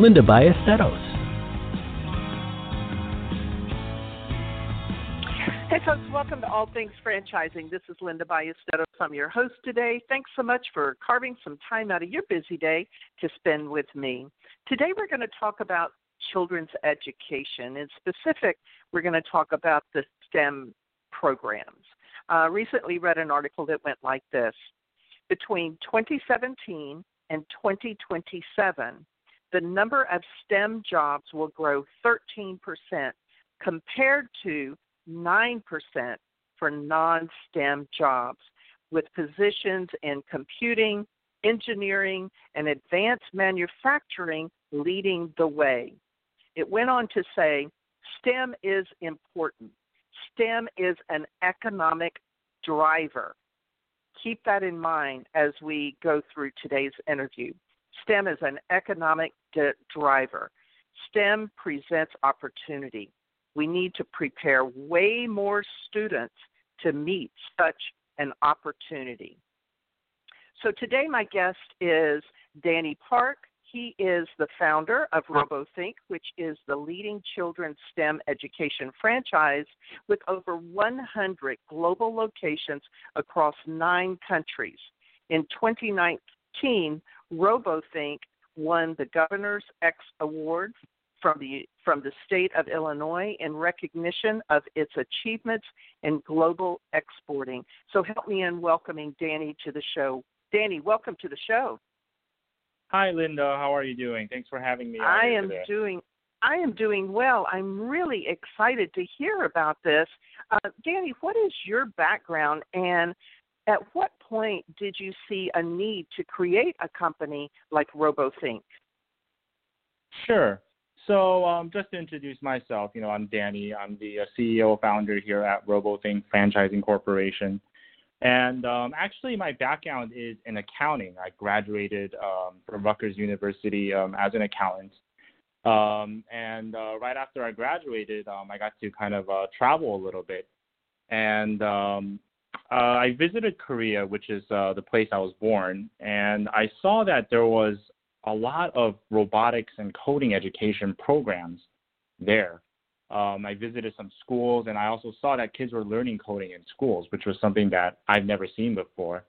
Linda Ballesteros. Hey, folks, welcome to All Things Franchising. This is Linda Ballesteros. I'm your host today. Thanks so much for carving some time out of your busy day to spend with me. Today, we're going to talk about children's education. In specific, we're going to talk about the STEM programs. Uh, recently read an article that went like this Between 2017 and 2027, the number of STEM jobs will grow 13% compared to 9% for non STEM jobs, with positions in computing, engineering, and advanced manufacturing leading the way. It went on to say STEM is important. STEM is an economic driver. Keep that in mind as we go through today's interview. STEM is an economic driver. STEM presents opportunity. We need to prepare way more students to meet such an opportunity. So today, my guest is Danny Park. He is the founder of RoboThink, which is the leading children's STEM education franchise with over 100 global locations across nine countries. In 2019, RoboThink won the Governor's Export Award from the from the state of Illinois in recognition of its achievements in global exporting. So help me in welcoming Danny to the show. Danny, welcome to the show. Hi, Linda. How are you doing? Thanks for having me. I am today. doing. I am doing well. I'm really excited to hear about this. Uh, Danny, what is your background, and at what point did you see a need to create a company like RoboThink? Sure. So, um, just to introduce myself, you know, I'm Danny. I'm the uh, CEO founder here at RoboThink Franchising Corporation. And um, actually, my background is in accounting. I graduated um, from Rutgers University um, as an accountant. Um, and uh, right after I graduated, um, I got to kind of uh, travel a little bit. And uh, I visited Korea, which is uh, the place I was born. And I saw that there was a lot of robotics and coding education programs there. Um, I visited some schools, and I also saw that kids were learning coding in schools, which was something that I've never seen before.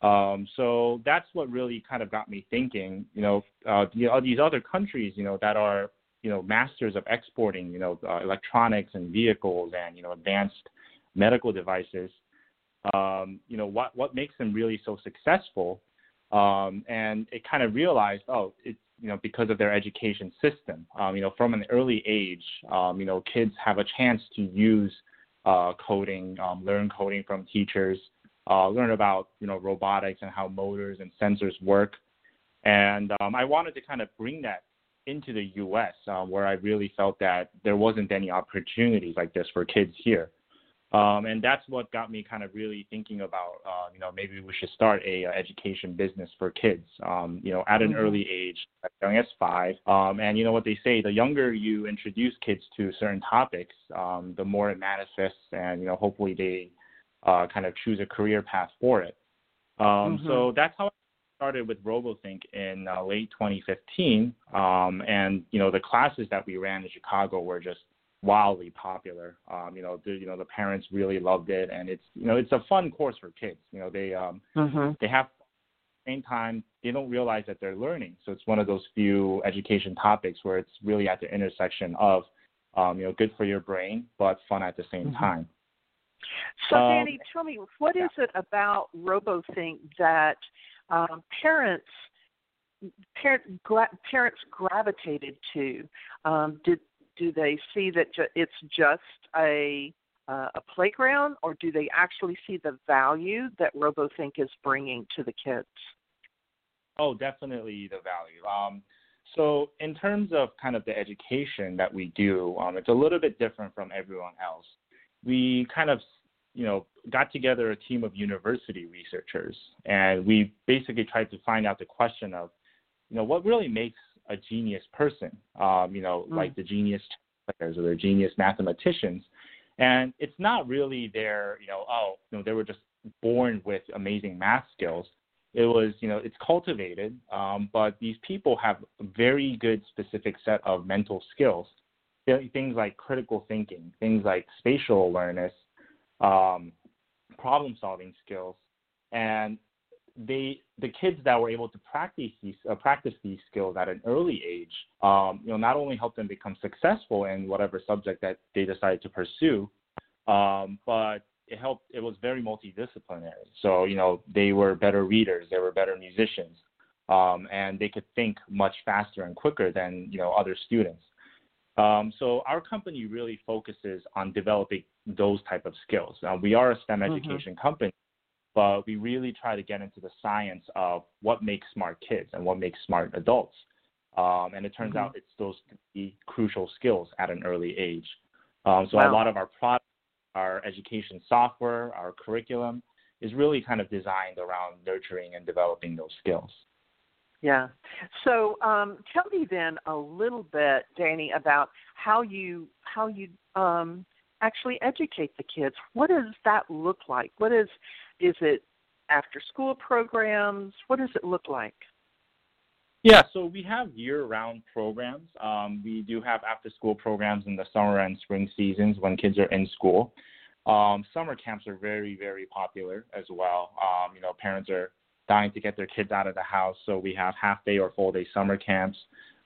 Um, so that's what really kind of got me thinking. You know, uh, these other countries, you know, that are you know masters of exporting, you know, uh, electronics and vehicles and you know advanced medical devices. Um, you know, what what makes them really so successful? Um, and it kind of realized, oh, it's you know, because of their education system. Um, you know, from an early age, um, you know, kids have a chance to use uh, coding, um, learn coding from teachers, uh, learn about you know robotics and how motors and sensors work. And um, I wanted to kind of bring that into the U.S., uh, where I really felt that there wasn't any opportunities like this for kids here. Um, and that's what got me kind of really thinking about, uh, you know, maybe we should start a, uh, education business for kids, um, you know, at an mm-hmm. early age, as young as five. Um, and you know what they say, the younger you introduce kids to certain topics, um, the more it manifests, and you know, hopefully they uh, kind of choose a career path for it. Um, mm-hmm. So that's how I started with RoboThink in uh, late 2015. Um, and you know, the classes that we ran in Chicago were just wildly popular. Um, you know, the, you know the parents really loved it, and it's you know it's a fun course for kids. You know, they um, mm-hmm. they have same time they don't realize that they're learning. So it's one of those few education topics where it's really at the intersection of um, you know good for your brain but fun at the same mm-hmm. time. So um, Danny, tell me what yeah. is it about RoboThink that um, parents parent, gra- parents gravitated to? Um, did do they see that it's just a uh, a playground, or do they actually see the value that RoboThink is bringing to the kids? Oh, definitely the value. Um, So in terms of kind of the education that we do, um, it's a little bit different from everyone else. We kind of, you know, got together a team of university researchers, and we basically tried to find out the question of, you know, what really makes a genius person, um, you know, mm. like the genius players or the genius mathematicians. And it's not really their, you know, oh, you know, they were just born with amazing math skills. It was, you know, it's cultivated, um, but these people have a very good specific set of mental skills. Things like critical thinking, things like spatial awareness, um, problem solving skills, and they the kids that were able to practice these uh, practice these skills at an early age, um, you know, not only help them become successful in whatever subject that they decided to pursue, um, but it helped. It was very multidisciplinary. So you know, they were better readers, they were better musicians, um, and they could think much faster and quicker than you know other students. Um, so our company really focuses on developing those type of skills. Now, we are a STEM mm-hmm. education company, but we really try to get into the science of what makes smart kids and what makes smart adults. Um, and it turns mm-hmm. out it's those crucial skills at an early age. Um, so wow. a lot of our products, our education software, our curriculum is really kind of designed around nurturing and developing those skills. Yeah. So um, tell me then a little bit, Danny, about how you how you um, actually educate the kids. What does that look like? What is is it after school programs? What does it look like? Yeah, so we have year round programs. Um, we do have after school programs in the summer and spring seasons when kids are in school. Um, summer camps are very, very popular as well. Um, you know, parents are dying to get their kids out of the house, so we have half day or full day summer camps.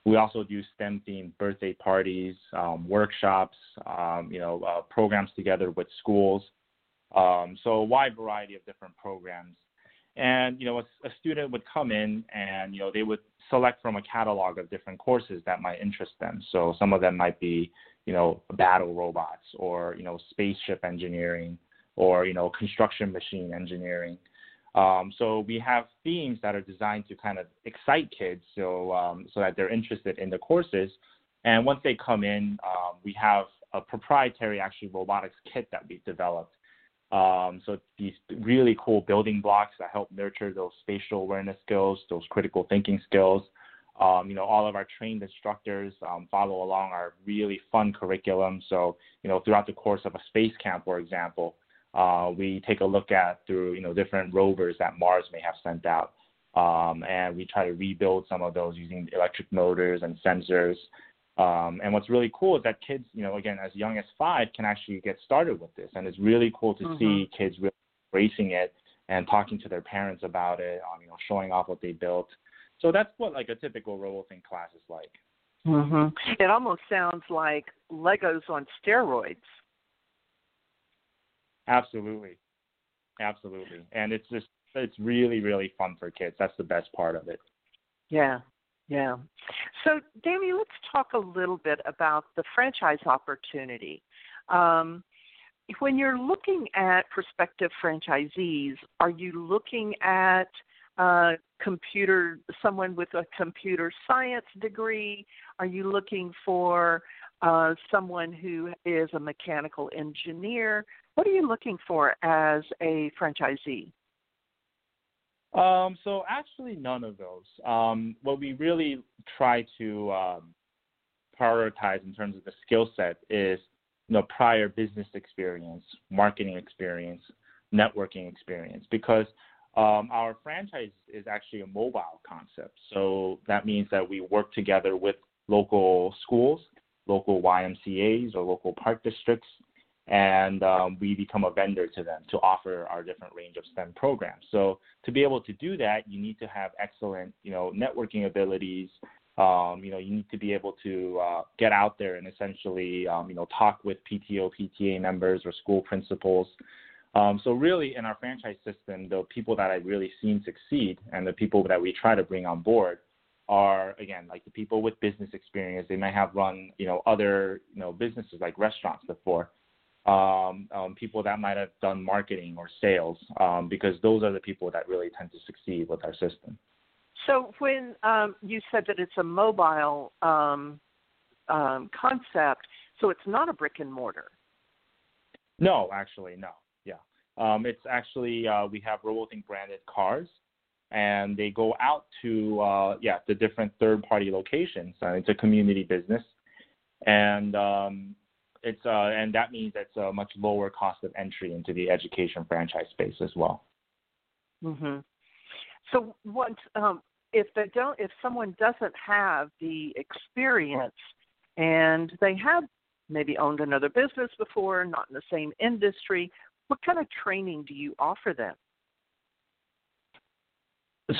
We also do STEM themed birthday parties, um, workshops, um, you know, uh, programs together with schools. Um, so a wide variety of different programs. And you know, a, a, student would come in and you know they would select from a catalog of different courses that might interest them. So some of them might be you know battle robots or you know spaceship engineering or you know construction machine engineering. Um, so we have themes that are designed to kind of excite kids, so um, so that they're interested in the courses. And once they come in, um, we have a proprietary actually robotics kit that we've developed um, so these really cool building blocks that help nurture those spatial awareness skills, those critical thinking skills. Um, you know, all of our trained instructors um, follow along our really fun curriculum. So, you know, throughout the course of a space camp, for example, uh, we take a look at through, you know, different rovers that Mars may have sent out. Um, and we try to rebuild some of those using electric motors and sensors um, and what's really cool is that kids, you know, again, as young as five, can actually get started with this, and it's really cool to mm-hmm. see kids really embracing it and talking to their parents about it, um, you know, showing off what they built. So that's what like a typical RoboThink class is like. Mhm. It almost sounds like Legos on steroids. Absolutely, absolutely, and it's just it's really really fun for kids. That's the best part of it. Yeah, yeah. So, Danny, let's talk a little bit about the franchise opportunity. Um, when you're looking at prospective franchisees, are you looking at uh, computer someone with a computer science degree? Are you looking for uh, someone who is a mechanical engineer? What are you looking for as a franchisee? Um, so actually, none of those. Um, what we really try to um, prioritize in terms of the skill set is, you know, prior business experience, marketing experience, networking experience, because um, our franchise is actually a mobile concept. So that means that we work together with local schools, local YMCA's or local park districts, and um, we become a vendor to them to offer our different range of STEM programs. So to be able to do that, you need to have excellent, you know, networking abilities. Um, you know, you need to be able to uh, get out there and essentially, um, you know, talk with PTO, PTA members or school principals. Um, so really, in our franchise system, the people that I've really seen succeed and the people that we try to bring on board are again like the people with business experience. They might have run, you know, other, you know, businesses like restaurants before um, um, people that might have done marketing or sales, um, because those are the people that really tend to succeed with our system. So when um, you said that it's a mobile um, um, concept, so it's not a brick and mortar. No, actually, no. Yeah, um, it's actually uh, we have RoboThink branded cars, and they go out to uh, yeah the different third party locations. Uh, it's a community business, and um, it's uh, and that means it's a much lower cost of entry into the education franchise space as well. Mm-hmm. So what um, if they don't? If someone doesn't have the experience and they have maybe owned another business before, not in the same industry, what kind of training do you offer them?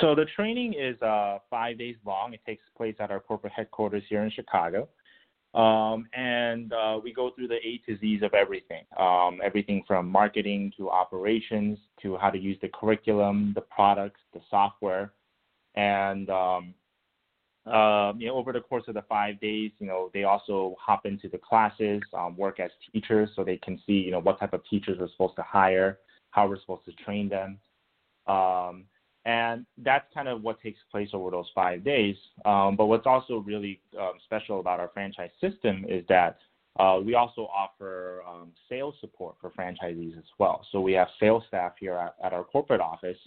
So the training is uh, five days long. It takes place at our corporate headquarters here in Chicago. Um, and uh, we go through the A to Z's of everything, um, everything from marketing to operations to how to use the curriculum, the products, the software, and um, uh, you know over the course of the five days, you know they also hop into the classes, um, work as teachers, so they can see you know what type of teachers we're supposed to hire, how we're supposed to train them. And that's kind of what takes place over those five days. Um, but what's also really um, special about our franchise system is that uh, we also offer um, sales support for franchisees as well. So we have sales staff here at, at our corporate office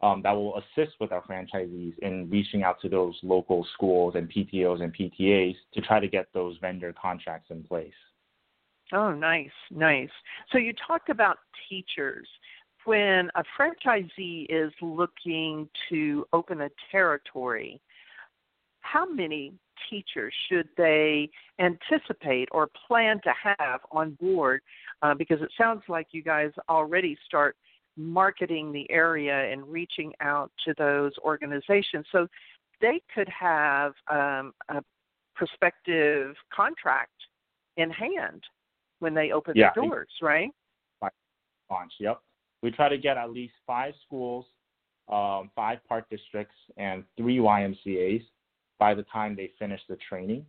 um, that will assist with our franchisees in reaching out to those local schools and PTOs and PTAs to try to get those vendor contracts in place. Oh, nice, nice. So you talked about teachers when a franchisee is looking to open a territory, how many teachers should they anticipate or plan to have on board? Uh, because it sounds like you guys already start marketing the area and reaching out to those organizations. So they could have um, a prospective contract in hand when they open yeah, their doors, right? Yep we try to get at least five schools, um, five park districts, and three YMCA's by the time they finish the training.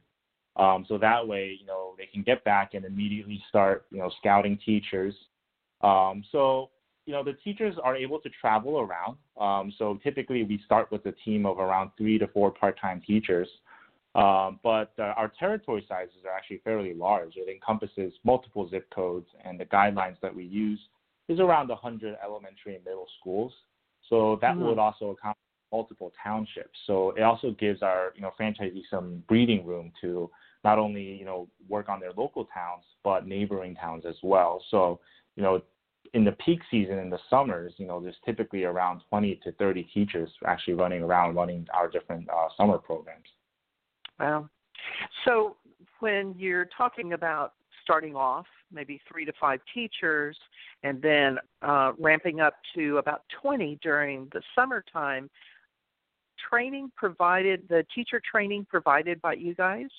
Um, so that way, you know, they can get back and immediately start, you know, scouting teachers. Um, so, you know, the teachers are able to travel around. Um, so typically, we start with a team of around three to four part-time teachers. Um, but uh, our territory sizes are actually fairly large. It encompasses multiple zip codes, and the guidelines that we use is around 100 elementary and middle schools. So that mm-hmm. would also account for multiple townships. So it also gives our you know franchisees some breathing room to not only you know work on their local towns but neighboring towns as well. So you know in the peak season in the summers, you know there's typically around 20 to 30 teachers actually running around running our different uh, summer programs. Wow. So when you're talking about starting off maybe three to five teachers, and then uh, ramping up to about 20 during the summertime. Training provided, the teacher training provided by you guys?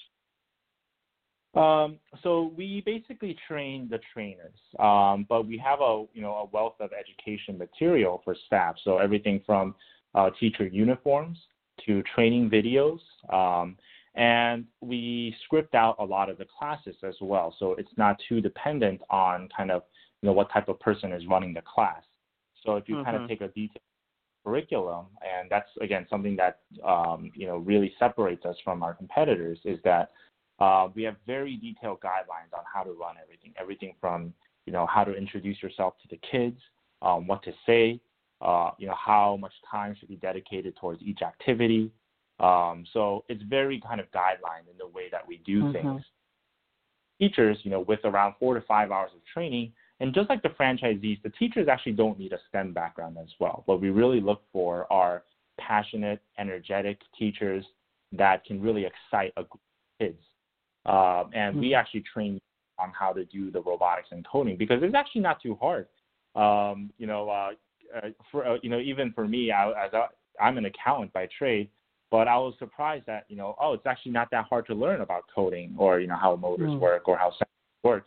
Um, so we basically train the trainers, um, but we have a you know a wealth of education material for staff. So everything from uh, teacher uniforms to training videos, um, and we script out a lot of the classes as well. So it's not too dependent on kind of, you know, what type of person is running the class. So if you mm-hmm. kind of mm-hmm. take a detailed curriculum, and that's again something that um, you know really separates us from our competitors, is that uh, we have very detailed guidelines on how to run everything. Everything from you know how to introduce yourself to the kids, um, what to say, uh, you know how much time should be dedicated towards each activity, um, so it's very kind of guideline in the way that we do mm-hmm. things. Teachers, you know, with around four to five hours of training, and just like the franchisees, the teachers actually don't need a STEM background as well. What we really look for are passionate, energetic teachers that can really excite a group of kids. Uh, and mm-hmm. we actually train on how to do the robotics and coding because it's actually not too hard. Um, you know, uh, uh, for uh, you know, even for me, I, as a, I'm an accountant by trade, but I was surprised that you know, oh, it's actually not that hard to learn about coding or you know how motors mm. work or how sensors work.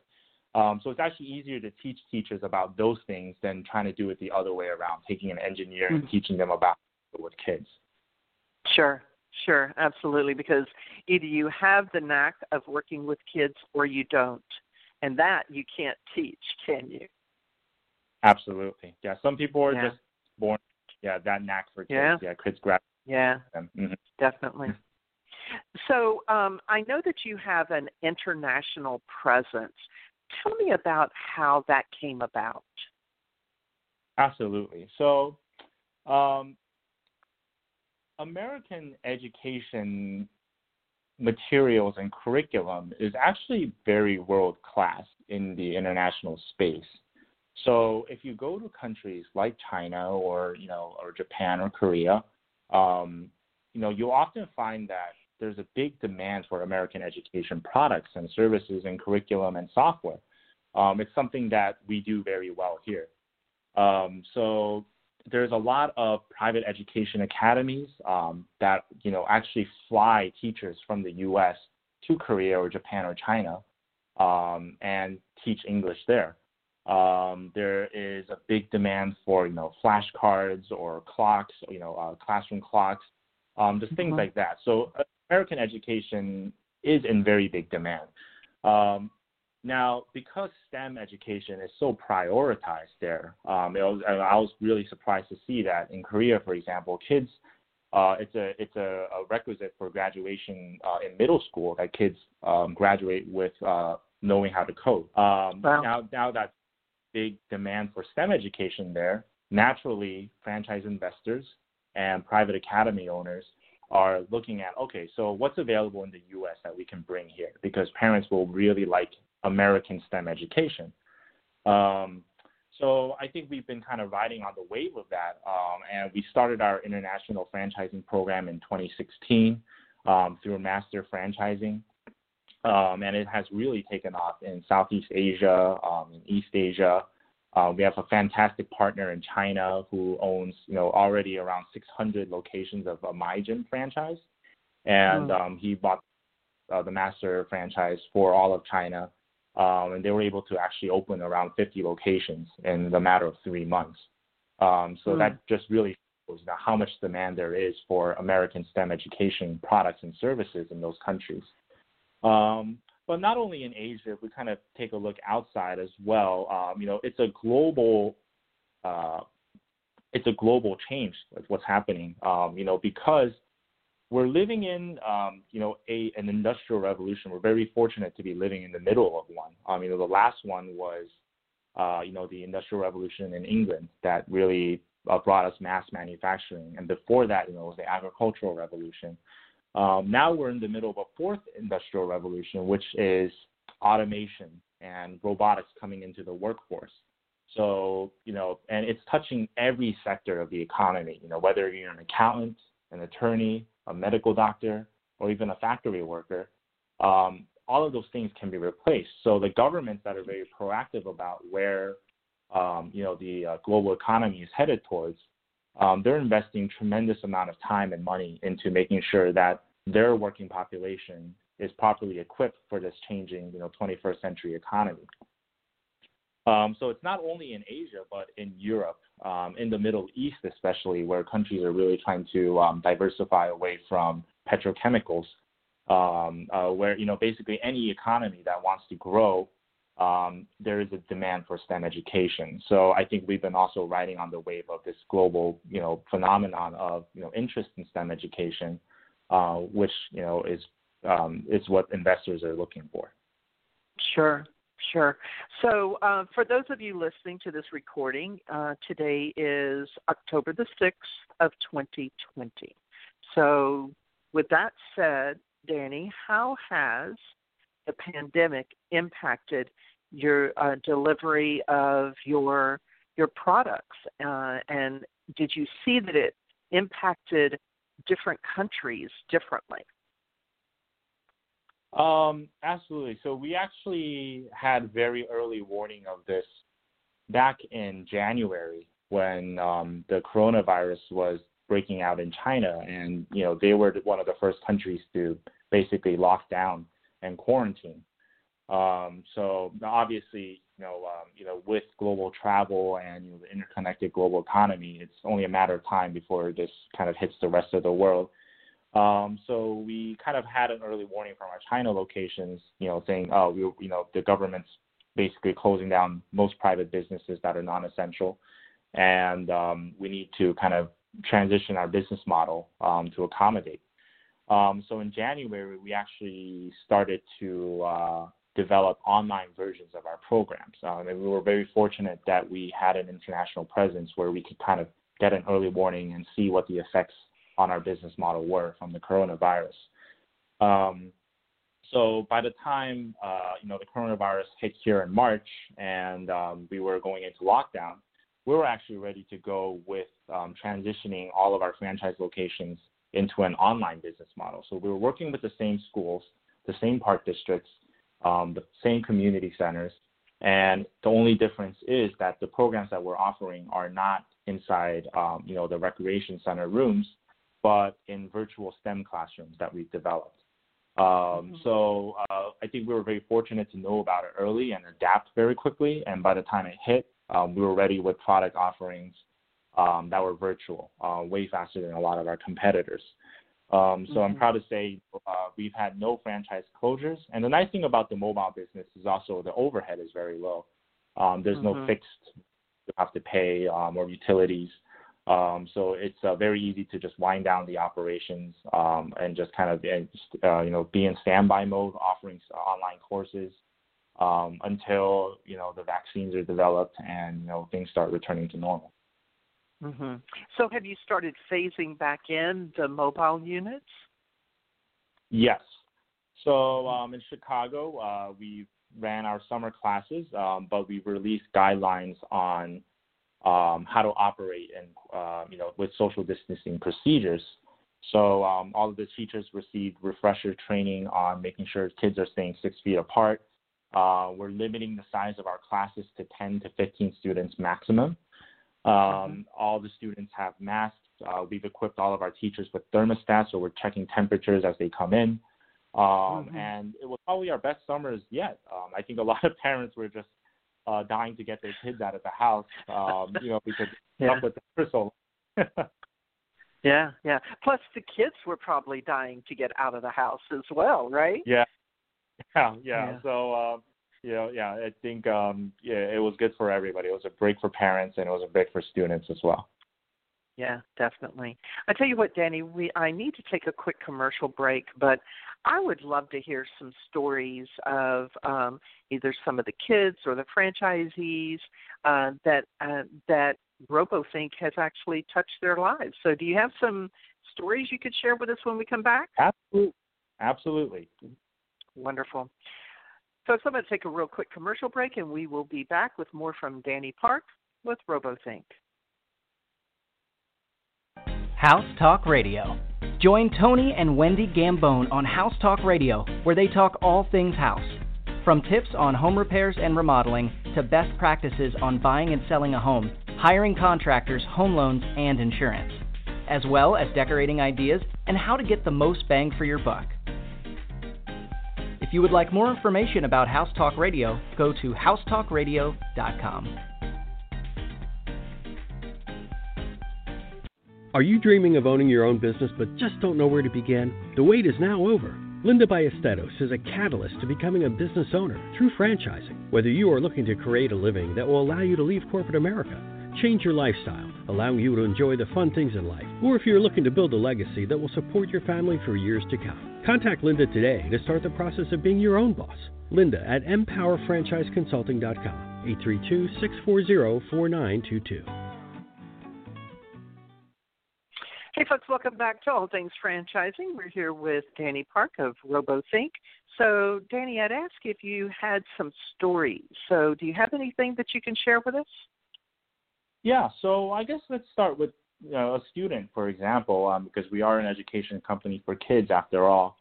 Um, so it's actually easier to teach teachers about those things than trying to do it the other way around, taking an engineer mm. and teaching them about it with kids. Sure, sure, absolutely. Because either you have the knack of working with kids or you don't, and that you can't teach, can you? Absolutely. Yeah. Some people are yeah. just born, yeah, that knack for kids. Yeah, yeah kids grab Yeah, mm-hmm. definitely. So um, I know that you have an international presence. Tell me about how that came about. Absolutely. So, um, American education materials and curriculum is actually very world class in the international space. So if you go to countries like China or you know or Japan or Korea, um, you know you often find that there's a big demand for American education products and services and curriculum and software. Um, it's something that we do very well here. Um, so there's a lot of private education academies um, that you know actually fly teachers from the U.S. to Korea or Japan or China um, and teach English there. Um, there is a big demand for you know flashcards or clocks, you know uh, classroom clocks, um, just things mm-hmm. like that. So American education is in very big demand. Um, now, because STEM education is so prioritized there, um, was, I was really surprised to see that in Korea, for example, kids, uh, it's a it's a, a requisite for graduation uh, in middle school that kids um, graduate with uh, knowing how to code. Um, wow. Now, now that big demand for STEM education there, naturally, franchise investors and private academy owners are looking at okay, so what's available in the U.S. that we can bring here because parents will really like American STEM education. Um, so I think we've been kind of riding on the wave of that, um, and we started our international franchising program in 2016 um, through Master Franchising, um, and it has really taken off in Southeast Asia, um, in East Asia. Uh, we have a fantastic partner in China who owns, you know, already around 600 locations of a MyGym franchise, and mm. um, he bought uh, the master franchise for all of China um, and they were able to actually open around 50 locations in the matter of three months. Um, so mm. that just really shows how much demand there is for American STEM education products and services in those countries. Um, but not only in Asia, if we kind of take a look outside as well, um, you know, it's a global, uh, it's a global change what's happening. Um, you know, because we're living in, um, you know, a an industrial revolution. We're very fortunate to be living in the middle of one. Um, you know, the last one was, uh, you know, the industrial revolution in England that really uh, brought us mass manufacturing, and before that, you know, was the agricultural revolution. Um, now we're in the middle of a fourth industrial revolution, which is automation and robotics coming into the workforce. So, you know, and it's touching every sector of the economy, you know, whether you're an accountant, an attorney, a medical doctor, or even a factory worker, um, all of those things can be replaced. So the governments that are very proactive about where um, you know the uh, global economy is headed towards, um, they're investing tremendous amount of time and money into making sure that their working population is properly equipped for this changing you know 21st century economy. Um, so it's not only in Asia, but in Europe, um, in the Middle East, especially, where countries are really trying to um, diversify away from petrochemicals, um, uh, where you know basically any economy that wants to grow, um, there is a demand for STEM education. So I think we've been also riding on the wave of this global, you know, phenomenon of you know interest in STEM education, uh, which you know is um, is what investors are looking for. Sure. Sure. So, uh, for those of you listening to this recording, uh, today is October the 6th of 2020. So, with that said, Danny, how has the pandemic impacted your uh, delivery of your your products? Uh, and did you see that it impacted different countries differently? Um, absolutely. So we actually had very early warning of this back in January when um, the coronavirus was breaking out in China, and you know they were one of the first countries to basically lock down and quarantine. Um, so obviously, you know, um, you know, with global travel and you know, the interconnected global economy, it's only a matter of time before this kind of hits the rest of the world. Um, so we kind of had an early warning from our China locations, you know, saying, oh, we, you know, the government's basically closing down most private businesses that are non-essential, and um, we need to kind of transition our business model um, to accommodate. Um, so in January, we actually started to uh, develop online versions of our programs. Um, and we were very fortunate that we had an international presence where we could kind of get an early warning and see what the effects on our business model were from the coronavirus. Um, so by the time uh, you know the coronavirus hit here in March and um, we were going into lockdown, we were actually ready to go with um, transitioning all of our franchise locations into an online business model. So we were working with the same schools, the same park districts, um, the same community centers, and the only difference is that the programs that we're offering are not inside, um, you know, the recreation center rooms, but in virtual STEM classrooms that we've developed. Um, mm-hmm. So uh, I think we were very fortunate to know about it early and adapt very quickly. And by the time it hit, um, we were ready with product offerings um, that were virtual, uh, way faster than a lot of our competitors. Um, so mm-hmm. I'm proud to say uh, we've had no franchise closures. And the nice thing about the mobile business is also the overhead is very low. Um, there's mm-hmm. no fixed you have to pay um, or utilities. Um, so it's uh, very easy to just wind down the operations um, and just kind of uh, you know be in standby mode, offering online courses um, until you know the vaccines are developed and you know things start returning to normal. Mm-hmm. So have you started phasing back in the mobile units? Yes. So um, in Chicago, uh, we ran our summer classes, um, but we released guidelines on um, how to operate and uh, you know with social distancing procedures. So um, all of the teachers received refresher training on making sure kids are staying six feet apart. Uh, we're limiting the size of our classes to 10 to 15 students maximum. Um, mm-hmm. All the students have masks. Uh, we've equipped all of our teachers with thermostats, so we're checking temperatures as they come in. Um, mm-hmm. And it was probably our best summers yet. Um, I think a lot of parents were just uh, dying to get their kids out of the house, um, you know, because yeah. with them for so long. yeah, yeah. Plus, the kids were probably dying to get out of the house as well, right? Yeah, yeah, yeah. yeah. So, uh, you know, yeah, I think um, yeah, it was good for everybody. It was a break for parents, and it was a break for students as well. Yeah, definitely. I tell you what, Danny, we I need to take a quick commercial break, but I would love to hear some stories of um, either some of the kids or the franchisees uh, that uh, that RoboThink has actually touched their lives. So, do you have some stories you could share with us when we come back? Absolutely, absolutely. Wonderful. So, I'm going to take a real quick commercial break, and we will be back with more from Danny Park with RoboThink. House Talk Radio Join Tony and Wendy Gambone on House Talk Radio, where they talk all things house. From tips on home repairs and remodeling to best practices on buying and selling a home, hiring contractors, home loans, and insurance, as well as decorating ideas and how to get the most bang for your buck. If you would like more information about House Talk Radio, go to housetalkradio.com. Are you dreaming of owning your own business but just don't know where to begin? The wait is now over. Linda Ballesteros is a catalyst to becoming a business owner through franchising. Whether you are looking to create a living that will allow you to leave corporate America, change your lifestyle, allowing you to enjoy the fun things in life, or if you're looking to build a legacy that will support your family for years to come. Contact Linda today to start the process of being your own boss. Linda at mpowerfranchiseconsulting.com, 832 640 4922. Hey, folks, welcome back to All Things Franchising. We're here with Danny Park of RoboThink. So, Danny, I'd ask if you had some stories. So, do you have anything that you can share with us? Yeah, so I guess let's start with you know, a student, for example, um, because we are an education company for kids after all.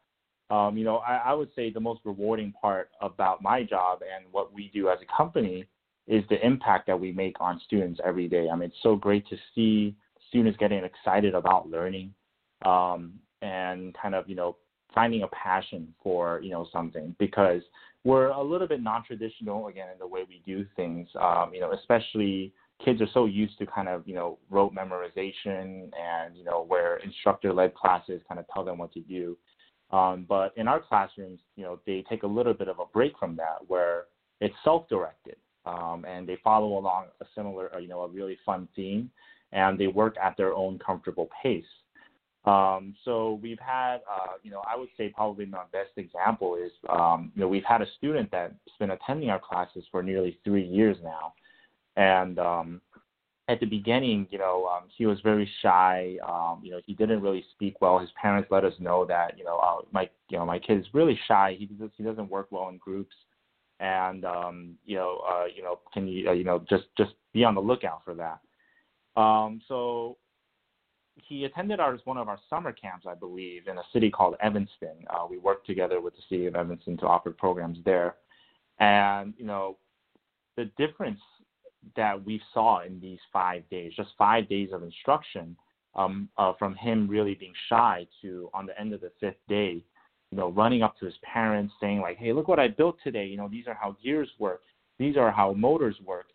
Um, you know, I, I would say the most rewarding part about my job and what we do as a company is the impact that we make on students every day. I mean, it's so great to see students getting excited about learning um, and kind of you know finding a passion for you know something because we're a little bit non-traditional again in the way we do things um, you know especially kids are so used to kind of you know rote memorization and you know where instructor-led classes kind of tell them what to do um, but in our classrooms you know they take a little bit of a break from that where it's self-directed um, and they follow along a similar you know a really fun theme and they work at their own comfortable pace. Um, so we've had, uh, you know, I would say probably my best example is, um, you know, we've had a student that's been attending our classes for nearly three years now, and um, at the beginning, you know, um, he was very shy. Um, you know, he didn't really speak well. His parents let us know that, you know, uh, my, you know, my kid is really shy. He does, he doesn't work well in groups, and um, you know, uh, you know, can you, uh, you know, just just be on the lookout for that. Um, so he attended our one of our summer camps, I believe, in a city called Evanston. Uh, we worked together with the city of Evanston to offer programs there, and you know, the difference that we saw in these five days, just five days of instruction, um, uh, from him really being shy to on the end of the fifth day, you know, running up to his parents saying like, "Hey, look what I built today. You know, these are how gears work. These are how motors work."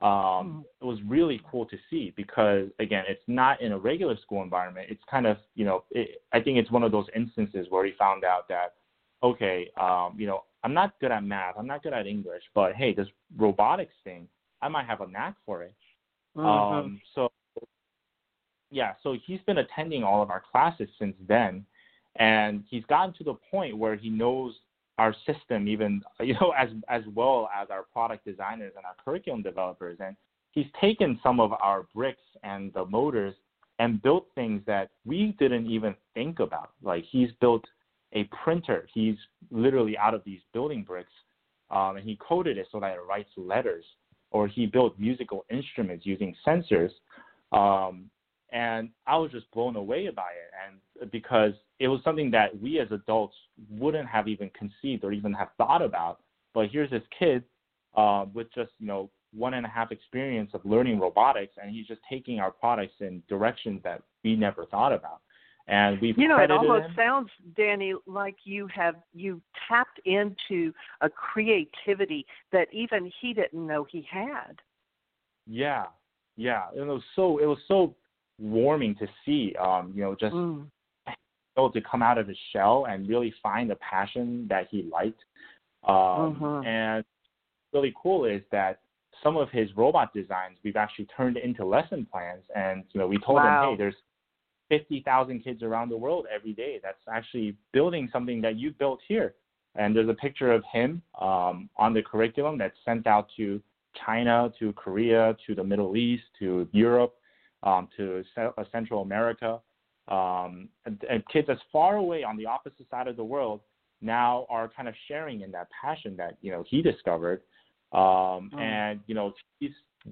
Um, mm-hmm. It was really cool to see because again, it's not in a regular school environment. It's kind of, you know, it, I think it's one of those instances where he found out that, okay, um, you know, I'm not good at math, I'm not good at English, but hey, this robotics thing I might have a knack for it. Mm-hmm. Um, so yeah, so he's been attending all of our classes since then, and he's gotten to the point where he knows our system even you know as as well as our product designers and our curriculum developers and he's taken some of our bricks and the motors and built things that we didn't even think about like he's built a printer he's literally out of these building bricks um, and he coded it so that it writes letters or he built musical instruments using sensors. Um, and I was just blown away by it, and because it was something that we as adults wouldn't have even conceived or even have thought about. But here's this kid uh, with just you know one and a half experience of learning robotics, and he's just taking our products in directions that we never thought about and we've you know it almost him. sounds danny like you have you tapped into a creativity that even he didn't know he had yeah yeah and it was so it was so warming to see um you know just mm. able to come out of his shell and really find a passion that he liked um mm-hmm. and really cool is that some of his robot designs we've actually turned into lesson plans and you know we told wow. him hey there's 50,000 kids around the world every day that's actually building something that you built here. And there's a picture of him um, on the curriculum that's sent out to China, to Korea, to the Middle East, to Europe, um, to uh, Central America. Um, and, and kids as far away on the opposite side of the world now are kind of sharing in that passion that you know he discovered. Um, mm. And you know he's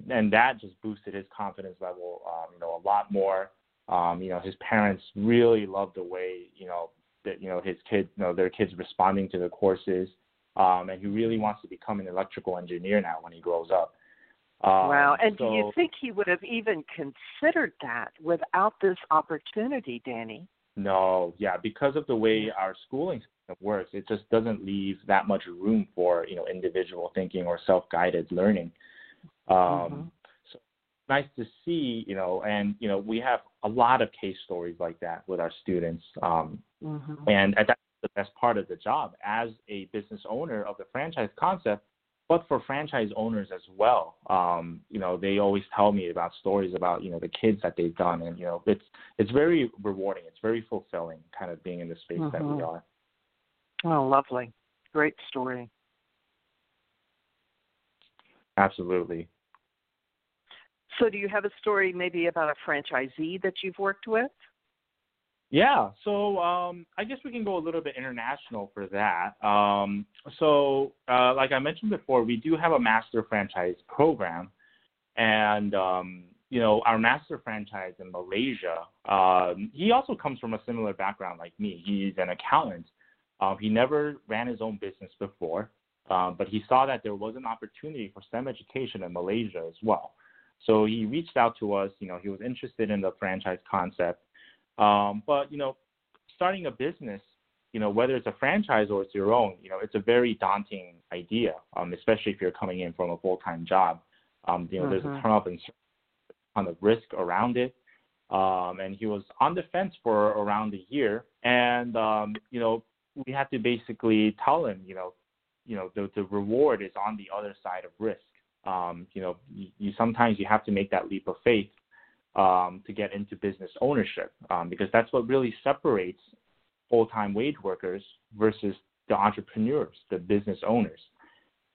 and that just boosted his confidence level, um, you know, a lot more. Um, you know, his parents really love the way you know that you know his kids, you know, their kids responding to the courses, um, and he really wants to become an electrical engineer now when he grows up. Um, wow! And so, do you think he would have even considered that without this opportunity, Danny? No, yeah, because of the way our schooling system works, it just doesn't leave that much room for you know individual thinking or self-guided learning. Um, mm-hmm nice to see, you know, and you know, we have a lot of case stories like that with our students, um, mm-hmm. and that's the best part of the job as a business owner of the franchise concept. But for franchise owners as well, um, you know, they always tell me about stories about you know the kids that they've done, and you know, it's it's very rewarding. It's very fulfilling, kind of being in the space mm-hmm. that we are. Oh, lovely, great story. Absolutely. So, do you have a story maybe about a franchisee that you've worked with? Yeah, so um, I guess we can go a little bit international for that. Um, so, uh, like I mentioned before, we do have a master franchise program, and um, you know our master franchise in Malaysia. Um, he also comes from a similar background like me. He's an accountant. Uh, he never ran his own business before, um, but he saw that there was an opportunity for STEM education in Malaysia as well. So he reached out to us. You know, he was interested in the franchise concept. Um, but you know, starting a business, you know, whether it's a franchise or it's your own, you know, it's a very daunting idea, um, especially if you're coming in from a full-time job. Um, you know, mm-hmm. there's a ton of ton of risk around it. Um, and he was on the fence for around a year, and um, you know, we had to basically tell him, you know, you know, the the reward is on the other side of risk. Um, you know, you, sometimes you have to make that leap of faith. um, to get into business ownership um, because that's what really separates full-time wage workers versus the entrepreneurs, the business owners.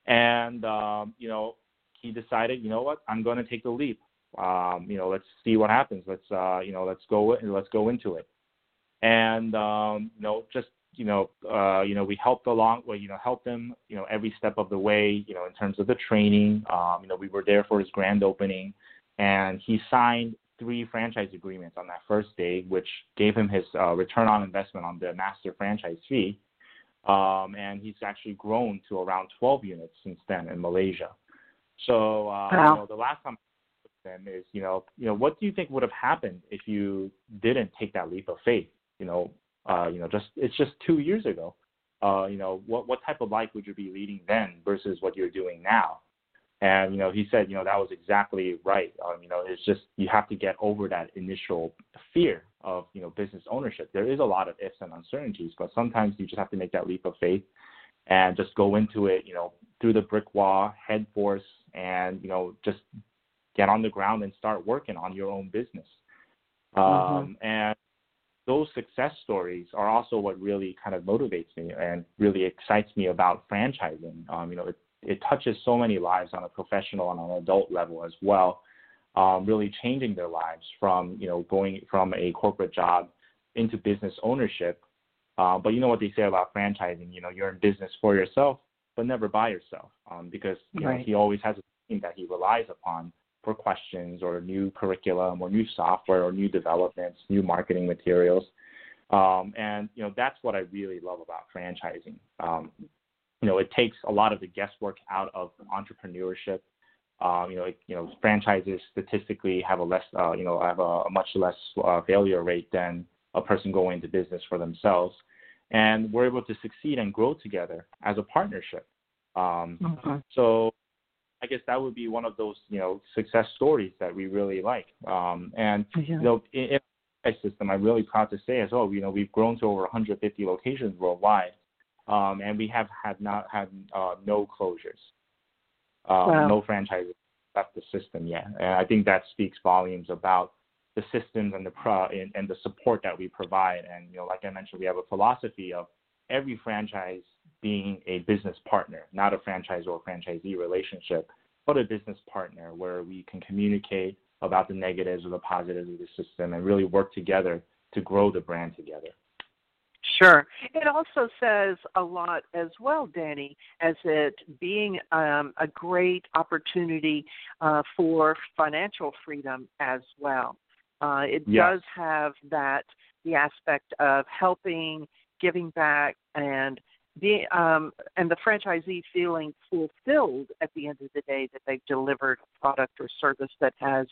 And um, you know, he decided, you know what, I'm going to take the leap. Um, you know, let's see what happens. Let's uh, you know, let's go and let's go into it. And um, you know, just you know, uh, you know, we helped along, well, you know, helped them, you know, every step of the way, you know, in terms of the training. Um, you know, we were there for his grand opening, and he signed three franchise agreements on that first day, which gave him his uh, return on investment on the master franchise fee. Um, and he's actually grown to around 12 units since then in Malaysia. So, uh, wow. you know, the last time I them is, you know, you know, what do you think would have happened if you didn't take that leap of faith? You know, uh, you know, just it's just two years ago. Uh, you know, what what type of life would you be leading then versus what you're doing now? And you know, he said, you know, that was exactly right. Um, you know, it's just you have to get over that initial fear of you know business ownership. There is a lot of ifs and uncertainties, but sometimes you just have to make that leap of faith and just go into it. You know, through the brick wall, head force, and you know, just get on the ground and start working on your own business. Mm-hmm. Um, and those success stories are also what really kind of motivates me and really excites me about franchising. Um, you know, it it touches so many lives on a professional and on an adult level as well, um, really changing their lives from you know going from a corporate job into business ownership. Uh, but you know what they say about franchising, you know, you're in business for yourself, but never by yourself, um, because you right. know he always has a team that he relies upon for questions or new curriculum or new software or new developments, new marketing materials. Um, and you know that's what I really love about franchising. Um, you know, it takes a lot of the guesswork out of entrepreneurship. Um, you know, it, you know, franchises statistically have a less, uh, you know, have a, a much less uh, failure rate than a person going into business for themselves, and we're able to succeed and grow together as a partnership. Um, mm-hmm. So, I guess that would be one of those, you know, success stories that we really like. Um, and yeah. you know, in, in our system, I'm really proud to say as well. You know, we've grown to over 150 locations worldwide um, and we have had not had uh, no closures, um, wow. no franchises left the system yet. And I think that speaks volumes about the systems and the pro and, and the support that we provide. And you know, like I mentioned, we have a philosophy of every franchise being a business partner, not a franchise or franchisee relationship, but a business partner where we can communicate about the negatives or the positives of the system and really work together to grow the brand together. Sure. It also says a lot as well, Danny, as it being um, a great opportunity uh, for financial freedom as well. Uh, it yes. does have that the aspect of helping, giving back, and the um, and the franchisee feeling fulfilled at the end of the day that they've delivered a product or service that has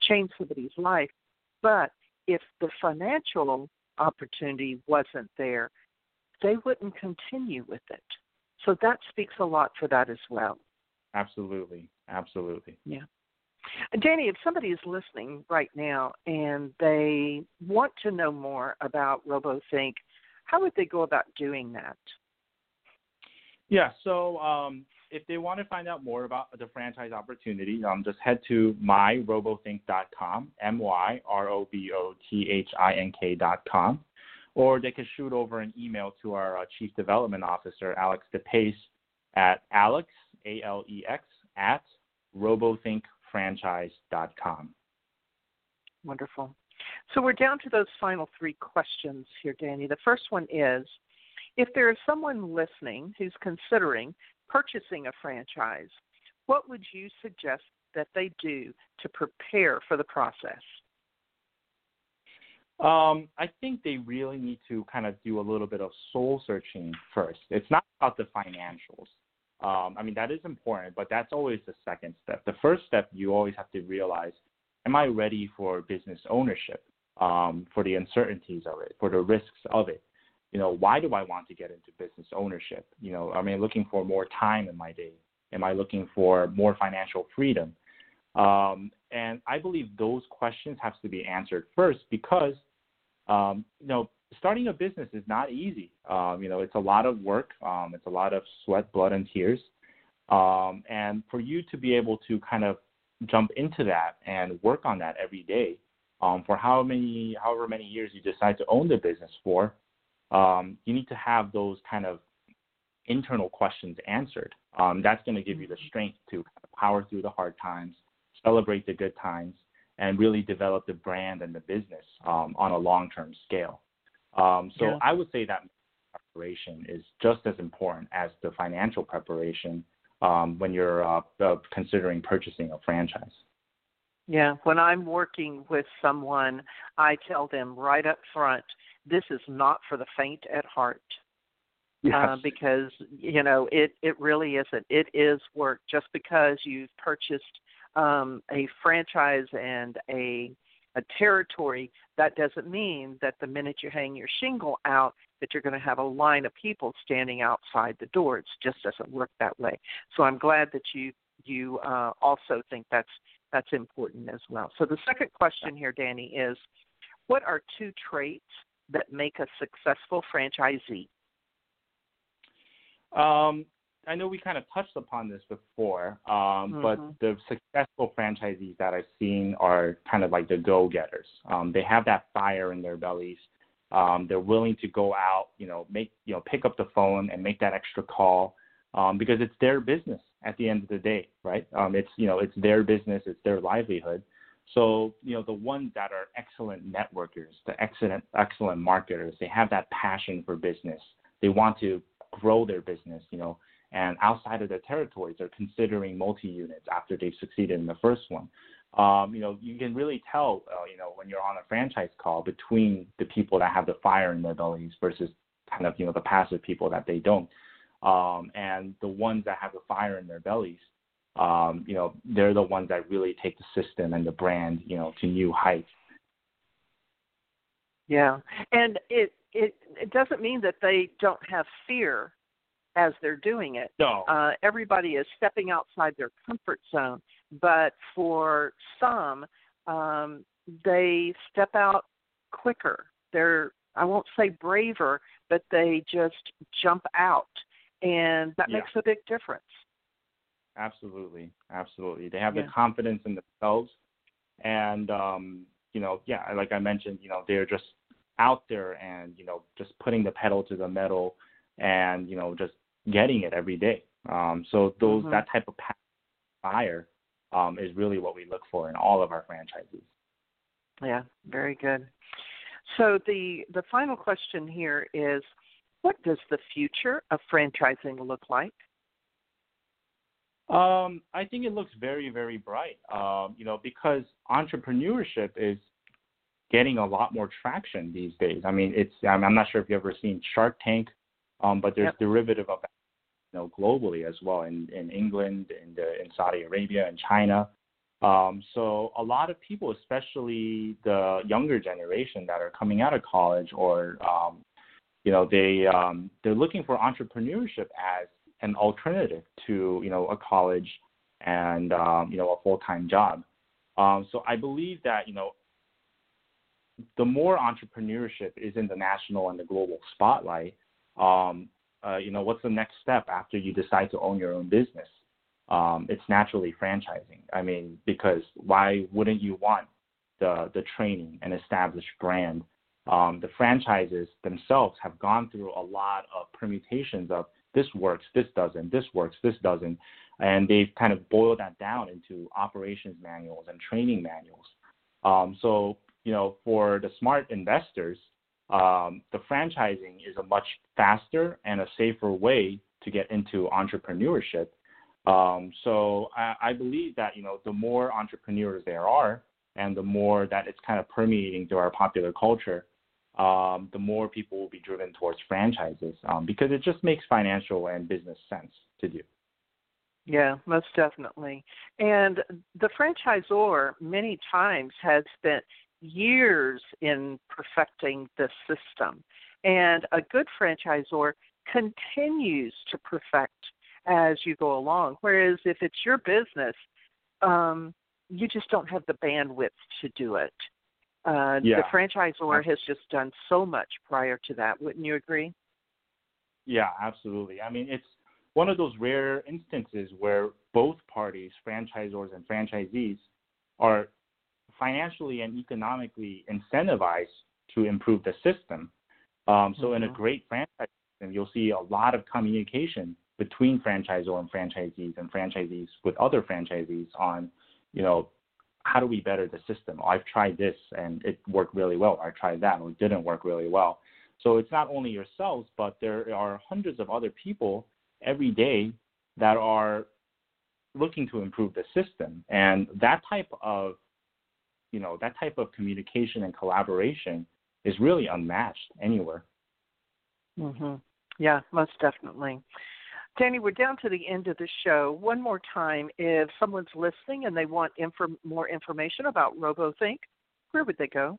changed somebody's life. But if the financial opportunity wasn't there, they wouldn't continue with it. So that speaks a lot for that as well. Absolutely. Absolutely. Yeah. Danny, if somebody is listening right now and they want to know more about RoboThink, how would they go about doing that? Yeah, so um, if they want to find out more about the franchise opportunity, um, just head to myrobothink.com, M Y R O B O T H I N K.com, or they can shoot over an email to our uh, Chief Development Officer, Alex DePace, at alex, A L E X, at robothinkfranchise.com. Wonderful. So we're down to those final three questions here, Danny. The first one is if there is someone listening who's considering purchasing a franchise, what would you suggest that they do to prepare for the process? Um, I think they really need to kind of do a little bit of soul searching first. It's not about the financials. Um, I mean, that is important, but that's always the second step. The first step, you always have to realize am I ready for business ownership, um, for the uncertainties of it, for the risks of it? You know, why do I want to get into business ownership? You know, am I looking for more time in my day? Am I looking for more financial freedom? Um, and I believe those questions have to be answered first because, um, you know, starting a business is not easy. Um, you know, it's a lot of work. Um, it's a lot of sweat, blood, and tears. Um, and for you to be able to kind of jump into that and work on that every day, um, for how many, however many years you decide to own the business for, um, you need to have those kind of internal questions answered. Um, that's going to give you the strength to power through the hard times, celebrate the good times, and really develop the brand and the business um, on a long-term scale. Um, so yeah. I would say that preparation is just as important as the financial preparation um, when you're uh, uh, considering purchasing a franchise. Yeah, when I'm working with someone, I tell them right up front, this is not for the faint at heart. Yes. Uh, because you know it it really isn't. It is work. Just because you've purchased um, a franchise and a a territory, that doesn't mean that the minute you hang your shingle out that you're going to have a line of people standing outside the door. It just doesn't work that way. So I'm glad that you you uh, also think that's that's important as well. So the second question here, Danny, is what are two traits that make a successful franchisee? Um, I know we kind of touched upon this before, um, mm-hmm. but the successful franchisees that I've seen are kind of like the go-getters. Um, they have that fire in their bellies. Um, they're willing to go out, you know, make, you know, pick up the phone and make that extra call um, because it's their business at the end of the day, right? Um, it's, you know, it's their business, it's their livelihood. So, you know, the ones that are excellent networkers, the excellent, excellent marketers, they have that passion for business. They want to grow their business, you know, and outside of their territories, they're considering multi-units after they've succeeded in the first one. Um, you know, you can really tell, uh, you know, when you're on a franchise call between the people that have the fire in their bellies versus kind of, you know, the passive people that they don't. Um, and the ones that have the fire in their bellies, um, you know, they're the ones that really take the system and the brand, you know, to new heights. Yeah, and it it it doesn't mean that they don't have fear as they're doing it. No. Uh, everybody is stepping outside their comfort zone, but for some, um, they step out quicker. They're I won't say braver, but they just jump out, and that yeah. makes a big difference. Absolutely, absolutely. They have yeah. the confidence in themselves, and um, you know, yeah, like I mentioned, you know, they're just out there and you know just putting the pedal to the metal and you know just getting it every day. Um, so those mm-hmm. that type of fire um, is really what we look for in all of our franchises. Yeah, very good. So the the final question here is, what does the future of franchising look like? Um, I think it looks very, very bright. Um, you know, because entrepreneurship is getting a lot more traction these days. I mean, it's I'm, I'm not sure if you've ever seen Shark Tank, um, but there's yep. derivative of that, you know, globally as well in in England, in the, in Saudi Arabia, and China. Um, so a lot of people, especially the younger generation that are coming out of college, or um, you know, they um, they're looking for entrepreneurship as an alternative to you know a college and um, you know a full time job. Um, so I believe that you know the more entrepreneurship is in the national and the global spotlight, um, uh, you know, what's the next step after you decide to own your own business? Um, it's naturally franchising. I mean, because why wouldn't you want the the training and established brand? Um, the franchises themselves have gone through a lot of permutations of this works, this doesn't, this works, this doesn't, and they've kind of boiled that down into operations manuals and training manuals. Um, so you know, for the smart investors, um, the franchising is a much faster and a safer way to get into entrepreneurship. Um, so I, I, believe that you know the more entrepreneurs there are, and the more that it's kind of permeating through our popular culture, um, the more people will be driven towards franchises um, because it just makes financial and business sense to do. Yeah, most definitely. And the franchisor many times has spent years in perfecting the system. And a good franchisor continues to perfect as you go along. Whereas if it's your business, um, you just don't have the bandwidth to do it. Uh, yeah. The franchisor has just done so much prior to that. Wouldn't you agree? Yeah, absolutely. I mean, it's one of those rare instances where both parties, franchisors and franchisees, are financially and economically incentivized to improve the system. Um, so mm-hmm. in a mm-hmm. great franchise system, you'll see a lot of communication between franchisor and franchisees and franchisees with other franchisees on, you know, how do we better the system? Oh, I've tried this and it worked really well. I tried that and it didn't work really well. So it's not only yourselves, but there are hundreds of other people every day that are looking to improve the system. And that type of, you know, that type of communication and collaboration is really unmatched anywhere. Mhm. Yeah, most definitely. Danny, we're down to the end of the show. One more time, if someone's listening and they want inf- more information about RoboThink, where would they go?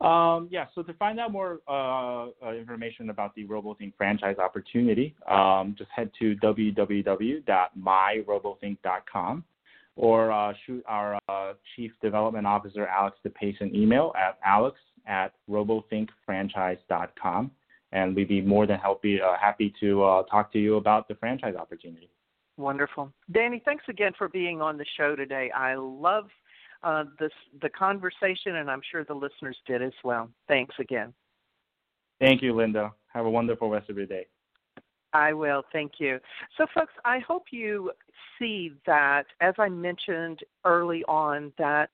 Um, yeah, so to find out more uh, uh, information about the RoboThink franchise opportunity, um, just head to www.myrobothink.com or uh, shoot our uh, Chief Development Officer, Alex DePace, an email at alex at robothinkfranchise.com and we'd be more than happy uh, happy to uh, talk to you about the franchise opportunity. Wonderful, Danny. Thanks again for being on the show today. I love uh, this the conversation, and I'm sure the listeners did as well. Thanks again. Thank you, Linda. Have a wonderful rest of your day. I will. Thank you. So, folks, I hope you see that, as I mentioned early on, that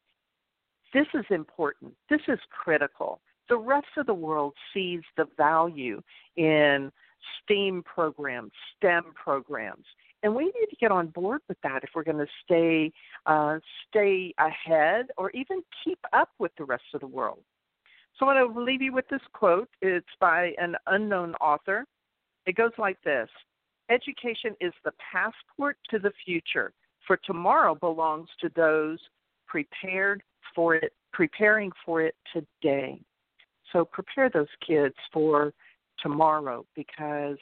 this is important. This is critical the rest of the world sees the value in STEAM programs, STEM programs, and we need to get on board with that if we're going to stay uh, stay ahead or even keep up with the rest of the world. So I want to leave you with this quote. It's by an unknown author. It goes like this: Education is the passport to the future, for tomorrow belongs to those prepared for it, preparing for it today. So prepare those kids for tomorrow because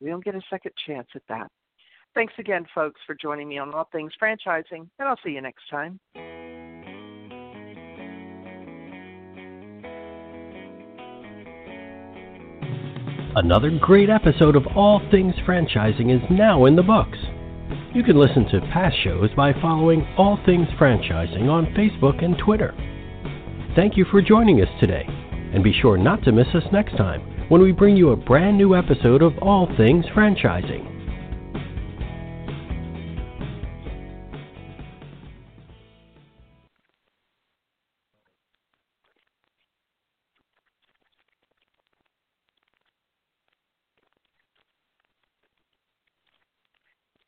we don't get a second chance at that. Thanks again, folks, for joining me on All Things Franchising, and I'll see you next time. Another great episode of All Things Franchising is now in the books. You can listen to past shows by following All Things Franchising on Facebook and Twitter. Thank you for joining us today. And be sure not to miss us next time when we bring you a brand new episode of All Things Franchising.